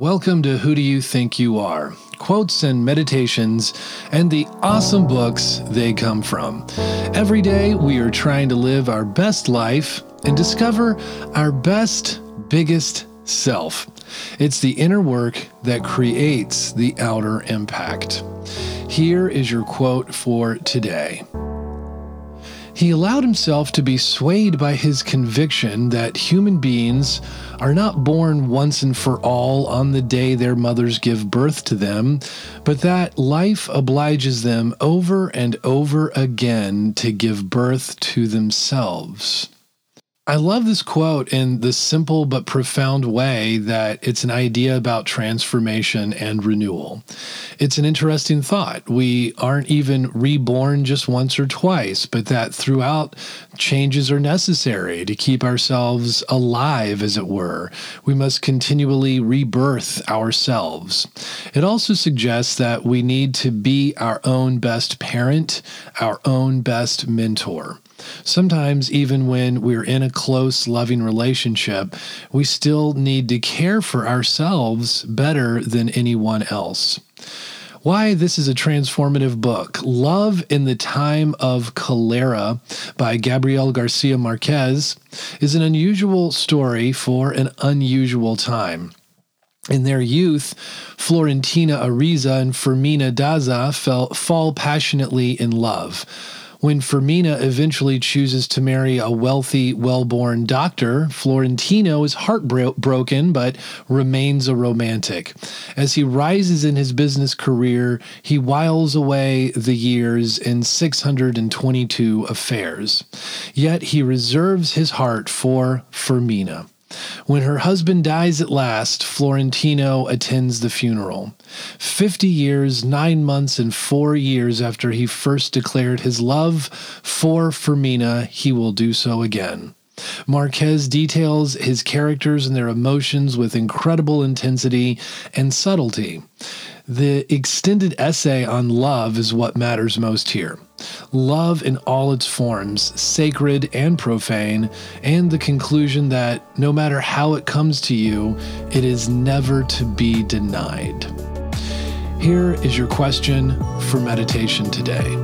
Welcome to Who Do You Think You Are? Quotes and meditations, and the awesome books they come from. Every day, we are trying to live our best life and discover our best, biggest self. It's the inner work that creates the outer impact. Here is your quote for today. He allowed himself to be swayed by his conviction that human beings are not born once and for all on the day their mothers give birth to them, but that life obliges them over and over again to give birth to themselves. I love this quote in the simple but profound way that it's an idea about transformation and renewal. It's an interesting thought. We aren't even reborn just once or twice, but that throughout changes are necessary to keep ourselves alive, as it were. We must continually rebirth ourselves. It also suggests that we need to be our own best parent, our own best mentor. Sometimes, even when we're in a close, loving relationship, we still need to care for ourselves better than anyone else. Why this is a transformative book. Love in the Time of Cholera by Gabriel Garcia Marquez is an unusual story for an unusual time. In their youth, Florentino Ariza and Fermina Daza fell, fall passionately in love. When Fermina eventually chooses to marry a wealthy, well born doctor, Florentino is heartbroken but remains a romantic. As he rises in his business career, he whiles away the years in 622 affairs. Yet he reserves his heart for Fermina. When her husband dies at last, Florentino attends the funeral. Fifty years, nine months, and four years after he first declared his love for Fermina, he will do so again. Marquez details his characters and their emotions with incredible intensity and subtlety. The extended essay on love is what matters most here. Love in all its forms, sacred and profane, and the conclusion that no matter how it comes to you, it is never to be denied. Here is your question for meditation today.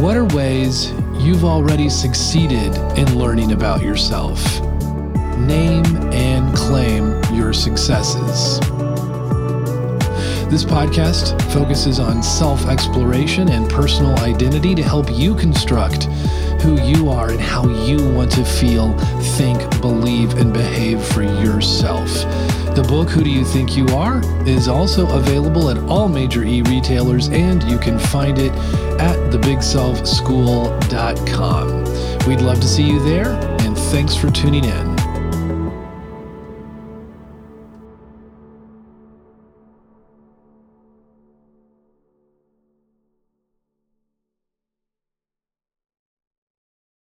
What are ways you've already succeeded in about yourself? Name and claim your successes. This podcast focuses on self exploration and personal identity to help you construct who you are and how you want to feel, think, believe, and behave for yourself. The book, Who Do You Think You Are, is also available at all major e retailers, and you can find it at thebigselfschool.com. We'd love to see you there, and thanks for tuning in.